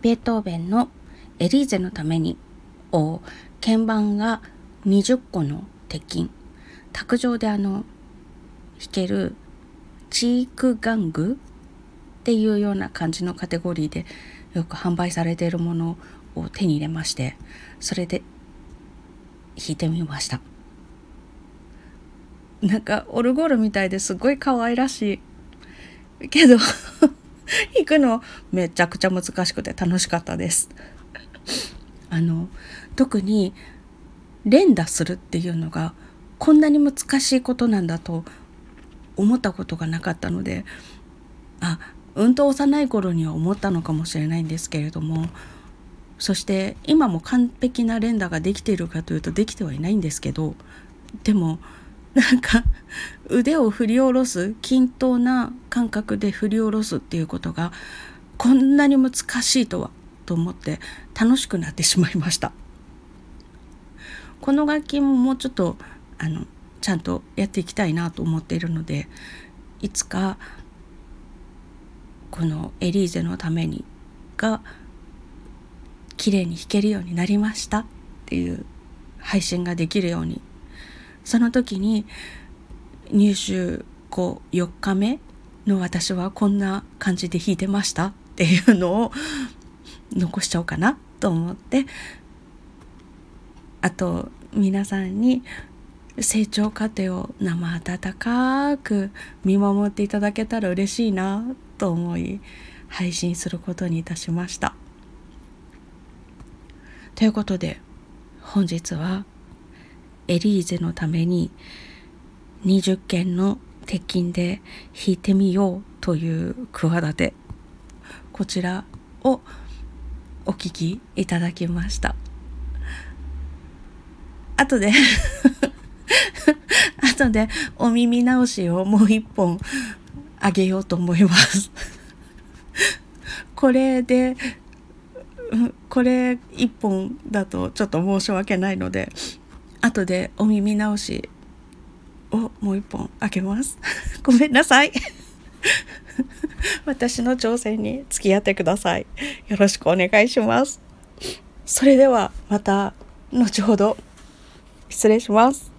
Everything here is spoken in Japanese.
ベートーベンのエリーゼのためにを鍵盤が20個の鉄筋。卓上であの弾けるチーク玩具っていうような感じのカテゴリーでよく販売されているものを手に入れましてそれで弾いてみました。なんかオルゴールみたいですごい可愛らしい。けど 弾くのめちゃくちゃ難しくて楽しかったです。あの特に連打するっていうのがこんなに難しいことなんだと思ったことがなかったのであうんと幼い頃には思ったのかもしれないんですけれどもそして今も完璧な連打ができているかというとできてはいないんですけどでもなんか腕を振り下ろす均等な感覚で振り下ろすっていうことがこんなに難しいとはと思って楽しくなってしまいました。この楽器ももうちょっとあのちゃんとやっていきたいなと思っているのでいつかこのエリーゼのためにが綺麗に弾けるようになりましたっていう配信ができるようにその時に入手後4日目の私はこんな感じで弾いてましたっていうのを残しちゃおうかなと思ってあと皆さんに成長過程を生温かく見守っていただけたら嬉しいなと思い配信することにいたしました。ということで本日はエリーゼのために20件の鉄筋で弾いてみようという企てこちらをお聞きいただきました。後で 後でお耳直しをもう一本あげようと思います。これでこれ一本だとちょっと申し訳ないので後でお耳直しをもう一本あげます。ごめんなさい。私の挑戦に付き合ってください。よろしくお願いします。それではまた後ほど。失礼します。